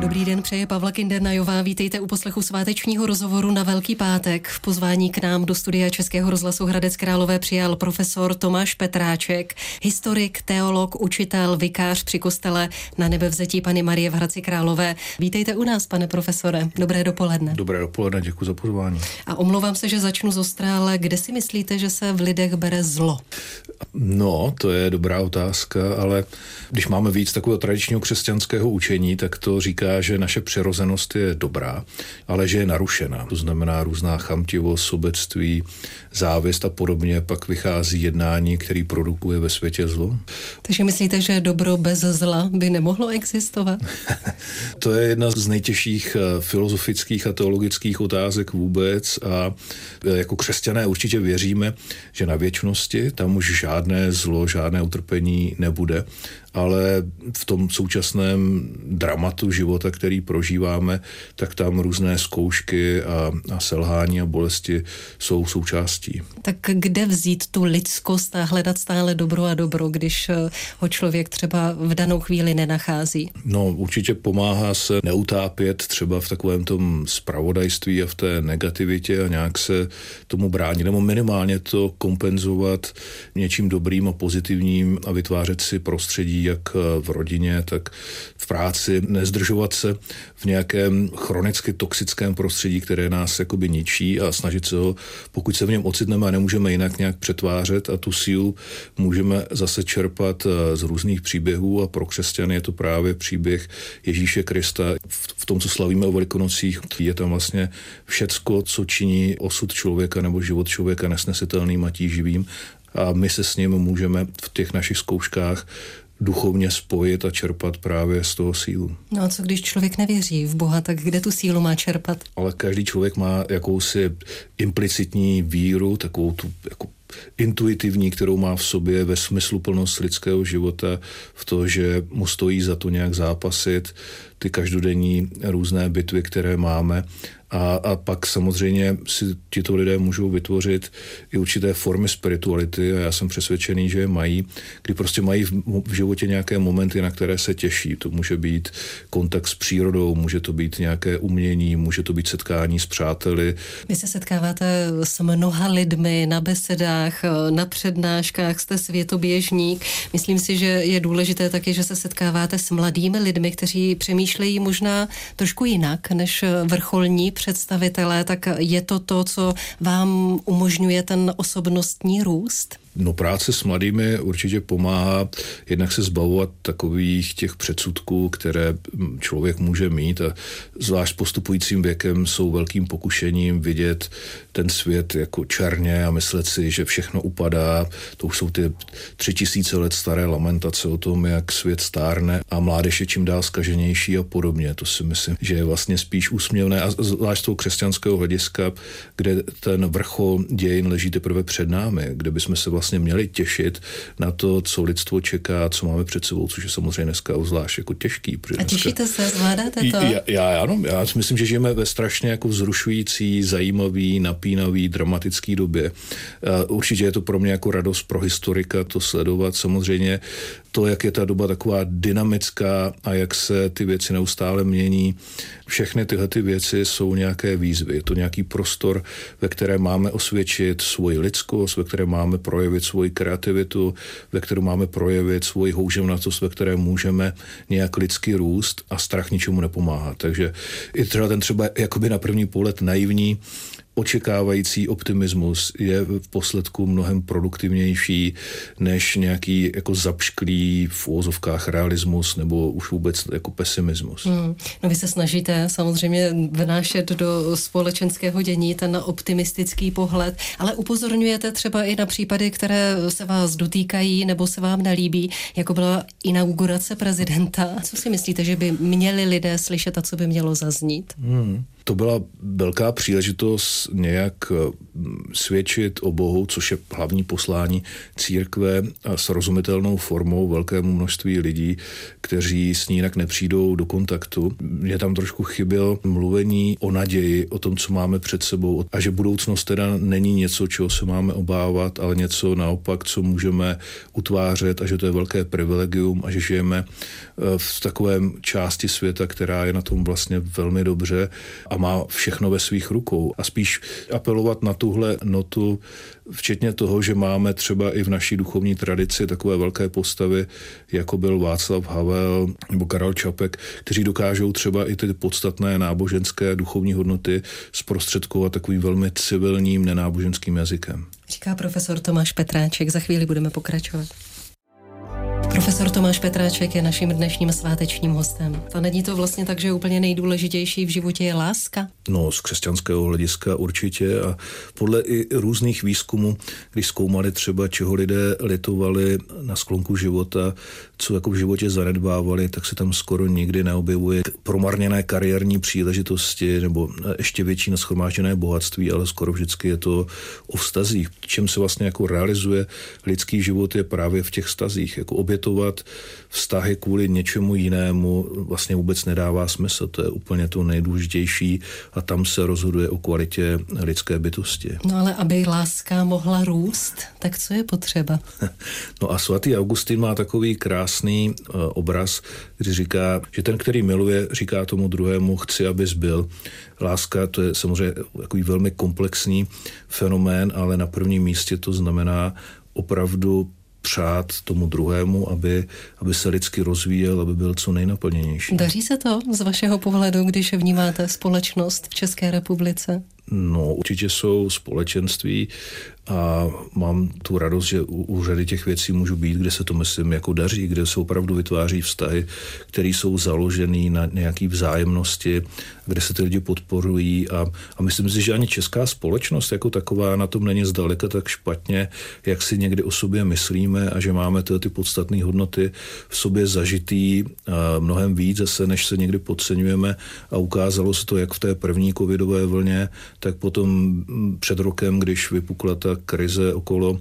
Dobrý den, přeje Pavla Kindernajová. Vítejte u poslechu svátečního rozhovoru na Velký pátek. V pozvání k nám do studia Českého rozhlasu Hradec Králové přijal profesor Tomáš Petráček, historik, teolog, učitel, vikář při kostele na nebevzetí Pany Marie v Hradci Králové. Vítejte u nás, pane profesore. Dobré dopoledne. Dobré dopoledne, děkuji za pozvání. A omlouvám se, že začnu z Ostra, ale kde si myslíte, že se v lidech bere zlo? No, to je dobrá otázka, ale když máme víc takového tradičního křesťanského učení, tak to říká, že naše přirozenost je dobrá, ale že je narušena. To znamená různá chamtivost, sobectví, závist a podobně, pak vychází jednání, který produkuje ve světě zlo. Takže myslíte, že dobro bez zla by nemohlo existovat? to je jedna z nejtěžších eh, filozofických a teologických otázek vůbec a eh, jako křesťané určitě věříme, že na věčnosti tam už žádné zlo, žádné utrpení nebude ale v tom současném dramatu života, který prožíváme, tak tam různé zkoušky a, a selhání a bolesti jsou součástí. Tak kde vzít tu lidskost a hledat stále dobro a dobro, když eh, ho člověk třeba v danou chvíli nenachází? No, určitě pomáhá se neutápět třeba v takovém tom spravodajství a v té negativitě a nějak se tomu bránit, nebo minimálně to kompenzovat něčím dobrým a pozitivním a vytvářet si prostředí, jak eh, v rodině, tak v práci, nezdržovat se v nějakém chronicky toxickém prostředí, které nás jakoby ničí a snažit se ho, pokud se v něm ocitneme a nemůžeme jinak nějak přetvářet a tu sílu můžeme zase čerpat eh, z různých příběhů a pro křesťany je to právě příběh Ježíše Krista. V tom, co slavíme o Velikonocích, je tam vlastně všecko, co činí osud člověka nebo život člověka nesnesitelným a tíživým a my se s ním můžeme v těch našich zkouškách duchovně spojit a čerpat právě z toho sílu. No a co když člověk nevěří v Boha, tak kde tu sílu má čerpat? Ale každý člověk má jakousi implicitní víru, takovou tu jako intuitivní, kterou má v sobě ve smyslu plnost lidského života, v to, že mu stojí za to nějak zápasit, ty každodenní různé bitvy, které máme a, a pak samozřejmě si tito lidé můžou vytvořit i určité formy spirituality a já jsem přesvědčený, že je mají, kdy prostě mají v, v životě nějaké momenty, na které se těší. To může být kontakt s přírodou, může to být nějaké umění, může to být setkání s přáteli. Vy se setkáváte s mnoha lidmi na besedách, na přednáškách, jste světoběžník. Myslím si, že je důležité taky, že se setkáváte s mladými lidmi, kteří přemýšlejí možná trošku jinak než vrcholní představitelé, tak je to to, co vám umožňuje ten osobnostní růst? No práce s mladými určitě pomáhá jednak se zbavovat takových těch předsudků, které člověk může mít a zvlášť postupujícím věkem jsou velkým pokušením vidět ten svět jako černě a myslet si, že všechno upadá. To už jsou ty tři tisíce let staré lamentace o tom, jak svět stárne a mládež je čím dál skaženější a podobně. To si myslím, že je vlastně spíš úsměvné a zvlášť z toho křesťanského hlediska, kde ten vrchol dějin leží teprve před námi, kde bychom se vlastně vlastně měli těšit na to, co lidstvo čeká, co máme před sebou, což je samozřejmě dneska zvlášť jako těžký. A těšíte se, zvládáte to? Já, já, ano, já si myslím, že žijeme ve strašně jako vzrušující, zajímavý, napínavý, dramatický době. Určitě je to pro mě jako radost pro historika to sledovat. Samozřejmě to, jak je ta doba taková dynamická a jak se ty věci neustále mění, všechny tyhle ty věci jsou nějaké výzvy. Je to nějaký prostor, ve kterém máme osvědčit svoji lidskost, ve kterém máme projevit svoji kreativitu, ve kterém máme projevit svoji houževnatost, ve které můžeme nějak lidsky růst a strach ničemu nepomáhá. Takže i třeba ten třeba jakoby na první pohled naivní očekávající optimismus je v posledku mnohem produktivnější než nějaký jako zapšklý v úvozovkách realismus nebo už vůbec jako pesimismus. Hmm. No vy se snažíte samozřejmě vnášet do společenského dění ten optimistický pohled, ale upozorňujete třeba i na případy, které se vás dotýkají nebo se vám nelíbí, jako byla inaugurace prezidenta. Co si myslíte, že by měli lidé slyšet a co by mělo zaznít? Hmm. To byla velká příležitost nějak eh, svědčit o Bohu, což je hlavní poslání církve a srozumitelnou formou velkému množství lidí, kteří s ní jinak nepřijdou do kontaktu. Mě tam trošku chyběl mluvení o naději, o tom, co máme před sebou a že budoucnost teda není něco, čeho se máme obávat, ale něco naopak, co můžeme utvářet a že to je velké privilegium a že žijeme eh, v takovém části světa, která je na tom vlastně velmi dobře a má všechno ve svých rukou. A spíš apelovat na tuhle notu, včetně toho, že máme třeba i v naší duchovní tradici takové velké postavy, jako byl Václav Havel nebo Karel Čapek, kteří dokážou třeba i ty podstatné náboženské duchovní hodnoty zprostředkovat takovým velmi civilním nenáboženským jazykem. Říká profesor Tomáš Petráček. Za chvíli budeme pokračovat. Profesor Tomáš Petráček je naším dnešním svátečním hostem. A není to vlastně tak, že úplně nejdůležitější v životě je láska? No, z křesťanského hlediska určitě a podle i různých výzkumů, když zkoumali třeba, čeho lidé litovali na sklonku života, co jako v životě zanedbávali, tak se tam skoro nikdy neobjevuje promarněné kariérní příležitosti nebo ještě větší naschromážděné bohatství, ale skoro vždycky je to o vztazích. Čem se vlastně jako realizuje lidský život je právě v těch vztazích. Jako obětovat vztahy kvůli něčemu jinému vlastně vůbec nedává smysl. To je úplně to nejdůležitější a tam se rozhoduje o kvalitě lidské bytosti. No ale aby láska mohla růst, tak co je potřeba? no a svatý Augustin má takový krásný uh, obraz, kdy říká, že ten, který miluje, říká tomu druhému, chci, abys byl. Láska to je samozřejmě takový velmi komplexní fenomén, ale na prvním místě to znamená opravdu přát tomu druhému, aby, aby se lidsky rozvíjel, aby byl co nejnaplněnější. Daří se to z vašeho pohledu, když vnímáte společnost v České republice? No, určitě jsou společenství, a mám tu radost, že u, u řady těch věcí můžu být, kde se to myslím jako daří, kde se opravdu vytváří vztahy, které jsou založené na nějaké vzájemnosti, kde se ty lidi podporují. A, a myslím si, že ani česká společnost jako taková na tom není zdaleka tak špatně, jak si někdy o sobě myslíme a že máme tyhle ty podstatné hodnoty v sobě zažitý mnohem víc zase, než se někdy podceňujeme. A ukázalo se to jak v té první covidové vlně, tak potom před rokem, když vypukla ta krize okolo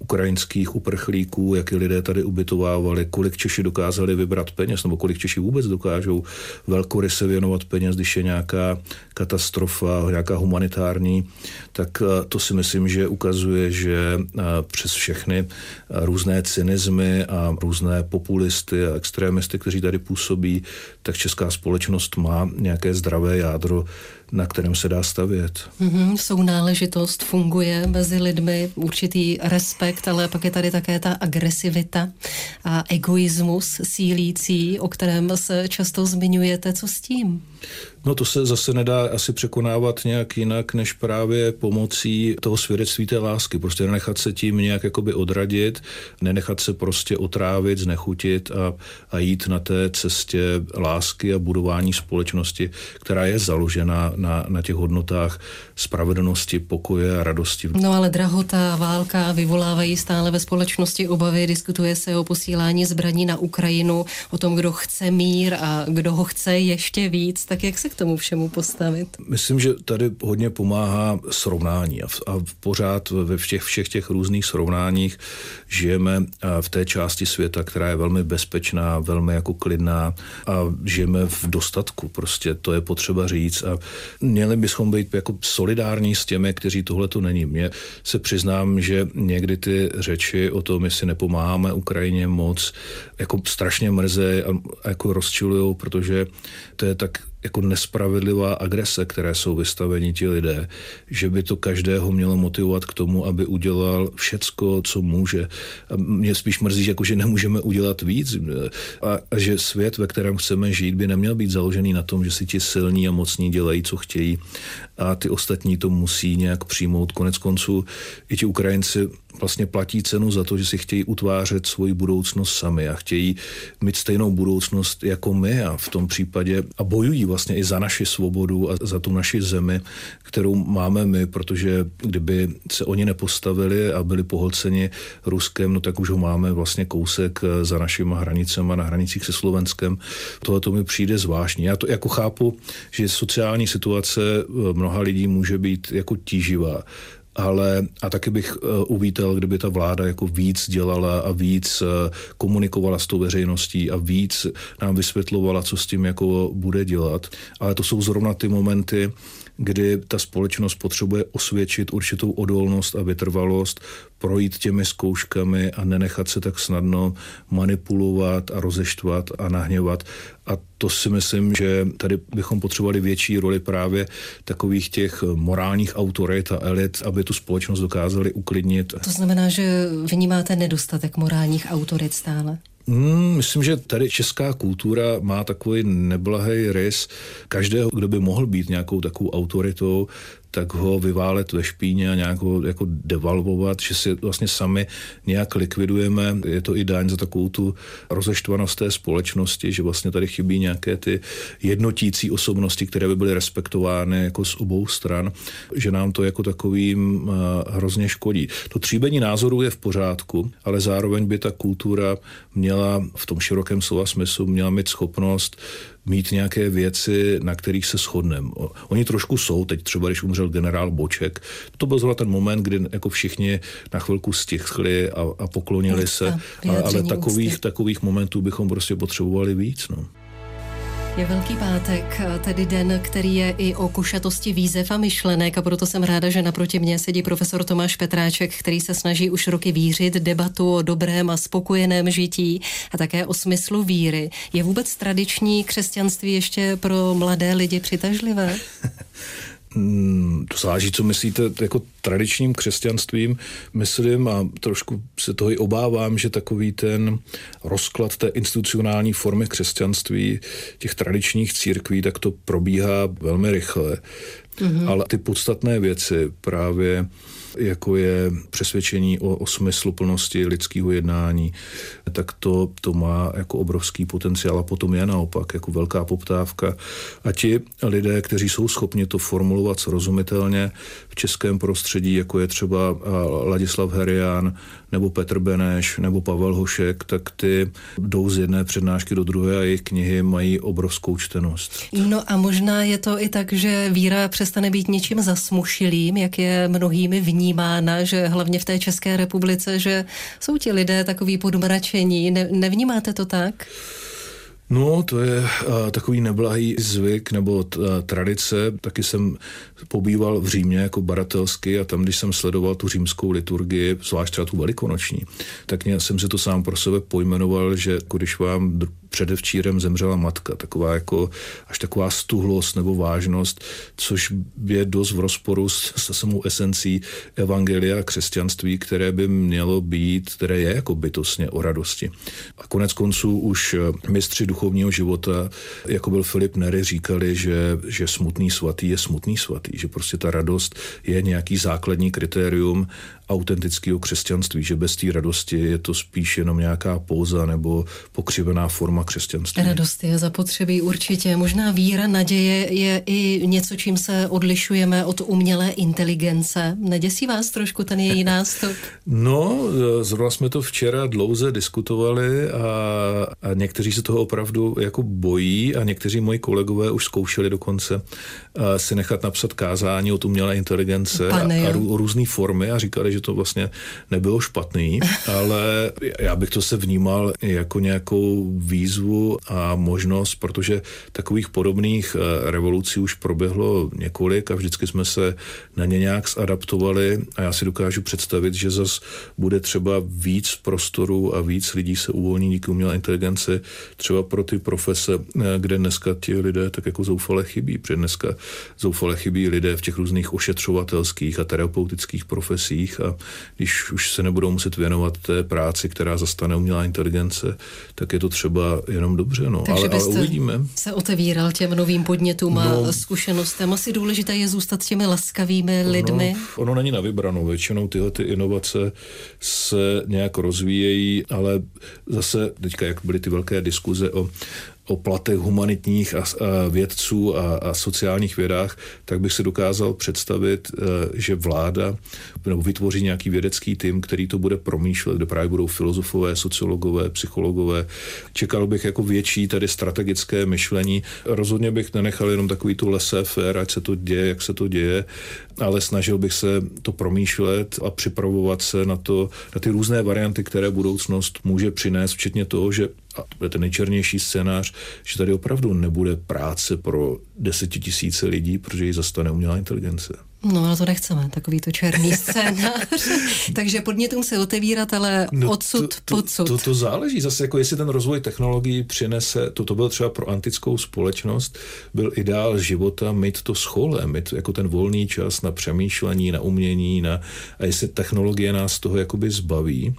ukrajinských uprchlíků, jak lidé tady ubytovávali, kolik Češi dokázali vybrat peněz, nebo kolik Češi vůbec dokážou velkoryse věnovat peněz, když je nějaká katastrofa, nějaká humanitární, tak eh, to si myslím, že ukazuje, že eh, přes všechny eh, různé cynizmy a různé populisty a extrémisty, kteří tady působí, tak česká společnost má nějaké zdravé jádro, na kterém se dá stavět. Mm-hmm, sounáležitost funguje mezi lidmi, určitý respekt, ale pak je tady také ta agresivita a egoismus sílící, o kterém se často zmiňujete. Co s tím? No to se zase nedá asi překonávat nějak jinak, než právě pomocí toho svědectví té lásky. Prostě nenechat se tím nějak jakoby odradit, nenechat se prostě otrávit, znechutit a, a jít na té cestě lásky a budování společnosti, která je založena na, na těch hodnotách spravedlnosti, pokoje a radosti. No ale drahota válka vyvolávají stále ve společnosti obavy. Diskutuje se o posílání zbraní na Ukrajinu, o tom, kdo chce mír a kdo ho chce ještě víc. Tak jak se k tomu všemu postavit? Myslím, že tady hodně pomáhá srovnání a, v, a pořád ve všech, všech těch různých srovnáních žijeme v té části světa, která je velmi bezpečná, velmi jako klidná a žijeme v dostatku. Prostě to je potřeba říct a měli bychom být jako solidární s těmi, kteří tohle to není. Mně se přiznám, že někdy ty řeči o tom, jestli nepomáháme Ukrajině moc, jako strašně mrze a, jako rozčilují, protože to je tak jako nespravedlivá agrese, které jsou vystaveni ti lidé, že by to každého mělo motivovat k tomu, aby udělal všecko, co může. A mě spíš mrzí, jako, že nemůžeme udělat víc a, a že svět, ve kterém chceme žít, by neměl být založený na tom, že si ti silní a mocní dělají, co chtějí a ty ostatní to musí nějak přijmout. Konec konců i ti Ukrajinci vlastně platí cenu za to, že si chtějí utvářet svoji budoucnost sami a chtějí mít stejnou budoucnost jako my a v tom případě a bojují vlastně i za naši svobodu a za tu naši zemi, kterou máme my, protože kdyby se oni nepostavili a byli pohlceni Ruskem, no tak už ho máme vlastně kousek za našimi hranicemi na hranicích se Slovenskem. Tohle to mi přijde zvláštní. Já to jako chápu, že sociální situace mnoha lidí může být jako tíživá ale a taky bych uh, uvítal, kdyby ta vláda jako víc dělala a víc uh, komunikovala s tou veřejností a víc nám vysvětlovala, co s tím jako bude dělat. Ale to jsou zrovna ty momenty, kdy ta společnost potřebuje osvědčit určitou odolnost a vytrvalost, projít těmi zkouškami a nenechat se tak snadno manipulovat a rozeštvat a nahněvat. A to si myslím, že tady bychom potřebovali větší roli právě takových těch morálních autorit a elit, aby tu společnost dokázali uklidnit. To znamená, že vnímáte nedostatek morálních autorit stále? Hmm, myslím, že tady česká kultura má takový neblahý rys. Každého, kdo by mohl být nějakou takovou autoritou, tak ho vyválet ve špíně a nějak ho jako devalvovat, že si vlastně sami nějak likvidujeme. Je to i daň za takovou tu rozeštvanost té společnosti, že vlastně tady chybí nějaké ty jednotící osobnosti, které by byly respektovány jako z obou stran, že nám to jako takovým hrozně škodí. To tříbení názorů je v pořádku, ale zároveň by ta kultura měla v tom širokém slova smyslu měla mít schopnost mít nějaké věci, na kterých se shodneme. Oni trošku jsou, teď třeba, když umřel generál Boček, to byl zrovna ten moment, kdy jako všichni na chvilku stichli a, a poklonili se, ale, ale takových, takových momentů bychom prostě potřebovali víc. No. Je Velký pátek, tedy den, který je i o košatosti výzev a myšlenek a proto jsem ráda, že naproti mě sedí profesor Tomáš Petráček, který se snaží už roky vířit debatu o dobrém a spokojeném žití a také o smyslu víry. Je vůbec tradiční křesťanství ještě pro mladé lidi přitažlivé? Hmm, to záleží, co myslíte jako tradičním křesťanstvím. Myslím a trošku se toho i obávám, že takový ten rozklad té institucionální formy křesťanství, těch tradičních církví, tak to probíhá velmi rychle. Mm-hmm. Ale ty podstatné věci právě jako je přesvědčení o, o smysluplnosti lidského jednání, tak to, to má jako obrovský potenciál a potom je naopak jako velká poptávka. A ti lidé, kteří jsou schopni to formulovat srozumitelně v českém prostředí, jako je třeba Ladislav Herian, nebo Petr Beneš, nebo Pavel Hošek, tak ty jdou z jedné přednášky do druhé a jejich knihy mají obrovskou čtenost. No a možná je to i tak, že víra přestane být něčím zasmušilým, jak je mnohými vnímána, že hlavně v té České republice, že jsou ti lidé takový podmračení. Ne, nevnímáte to tak? No, to je uh, takový neblahý zvyk nebo t, uh, tradice. Taky jsem pobýval v Římě jako baratelsky a tam, když jsem sledoval tu římskou liturgii, zvlášť třeba tu velikonoční, tak jsem si to sám pro sebe pojmenoval, že když vám předevčírem zemřela matka, taková jako až taková stuhlost nebo vážnost, což je dost v rozporu s, se samou esencí evangelia a křesťanství, které by mělo být, které je jako bytostně o radosti. A konec konců už mistři duchovního života, jako byl Filip Nery, říkali, že, že smutný svatý je smutný svatý, že prostě ta radost je nějaký základní kritérium autentického křesťanství, že bez té radosti je to spíš jenom nějaká pouza nebo pokřivená forma křesťanství. Radost je zapotřebí určitě. Možná víra, naděje je i něco, čím se odlišujeme od umělé inteligence. Neděsí vás trošku ten její nástup? no, zrovna jsme to včera dlouze diskutovali a, a někteří se toho opravdu jako bojí a někteří moji kolegové už zkoušeli dokonce si nechat napsat kázání od umělé inteligence Pane, a, a rů, různé formy a říkali, že že to vlastně nebylo špatný, ale já bych to se vnímal jako nějakou výzvu a možnost, protože takových podobných eh, revolucí už proběhlo několik a vždycky jsme se na ně nějak zadaptovali a já si dokážu představit, že zas bude třeba víc prostoru a víc lidí se uvolní díky umělé inteligenci třeba pro ty profese, eh, kde dneska ti lidé tak jako zoufale chybí, protože dneska zoufale chybí lidé v těch různých ošetřovatelských a terapeutických profesích a a když už se nebudou muset věnovat té práci, která zastane umělá inteligence, tak je to třeba jenom dobře. No. Takže ale, ale uvidíme. se otevíral těm novým podnětům a no, zkušenostem. Asi důležité je zůstat s těmi laskavými lidmi. Ono, ono není na vybranou. Většinou tyhle ty inovace se nějak rozvíjejí, ale zase teďka, jak byly ty velké diskuze o o platech humanitních a, a vědců a, a sociálních vědách, tak bych se dokázal představit, e, že vláda nebo vytvoří nějaký vědecký tým, který to bude promýšlet, kde právě budou filozofové, sociologové, psychologové. Čekal bych jako větší tady strategické myšlení. Rozhodně bych nenechal jenom takový tu laissez-faire, ať se to děje, jak se to děje, ale snažil bych se to promýšlet a připravovat se na to, na ty různé varianty, které budoucnost může přinést, včetně toho, že a to bude ten nejčernější scénář, že tady opravdu nebude práce pro desetitisíce lidí, protože ji zastane umělá inteligence. No, ale to nechceme, takový to černý scénář. Takže podnětům se otevírat, ale no odsud, to, to, podsud. To, to záleží zase, jako jestli ten rozvoj technologií přinese, to, to byl třeba pro antickou společnost, byl ideál života mít to schole, mít jako ten volný čas na přemýšlení, na umění, na, a jestli technologie nás toho jakoby zbaví,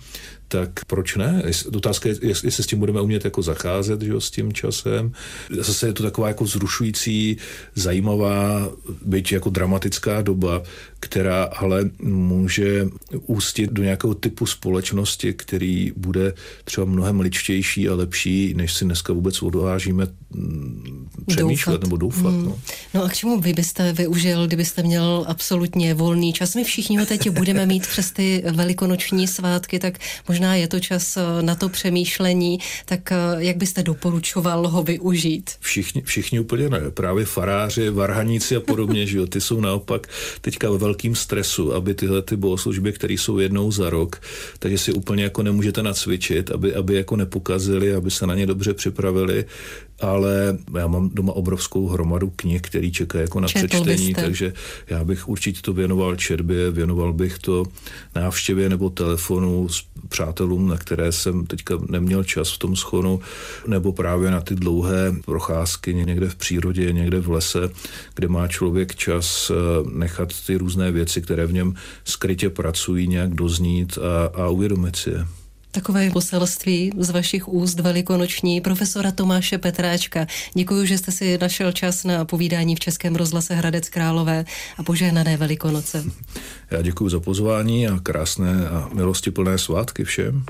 tak proč ne? Otázka je, jestli se s tím budeme umět jako zacházet, že jo, s tím časem. Zase je to taková jako zrušující, zajímavá, byť jako dramatická doba, která ale může ústit do nějakého typu společnosti, který bude třeba mnohem ličtější a lepší, než si dneska vůbec odvážíme mm, přemýšlet doufat. nebo doufat. Hmm. No. no a k čemu vy byste využil, kdybyste měl absolutně volný čas? My všichni ho teď budeme mít přes ty velikonoční svátky, tak možná je to čas eh, na to přemýšlení, tak eh, jak byste doporučoval ho využít? Všichni, všichni úplně ne. Právě faráři, varhaníci a podobně, že jo, ty jsou naopak teďka ve velkým stresu, aby tyhle ty bohoslužby, které jsou jednou za rok, takže si úplně jako nemůžete nacvičit, aby, aby jako nepokazili, aby se na ně dobře připravili, ale já mám doma obrovskou hromadu knih, který čeká jako na Četl přečtení, byste. takže já bych určitě to věnoval četbě, věnoval bych to návštěvě nebo telefonu s přátelům, na které jsem teďka neměl čas v tom schonu, nebo právě na ty dlouhé procházky někde v přírodě, někde v lese, kde má člověk čas eh, nechat ty různé věci, které v něm skrytě pracují, nějak doznít a, a uvědomit si je. Takové poselství z vašich úst velikonoční profesora Tomáše Petráčka. Děkuji, že jste si našel čas na povídání v Českém rozhlase Hradec Králové a požehnané velikonoce. Já děkuji za pozvání a krásné a milostiplné svátky všem.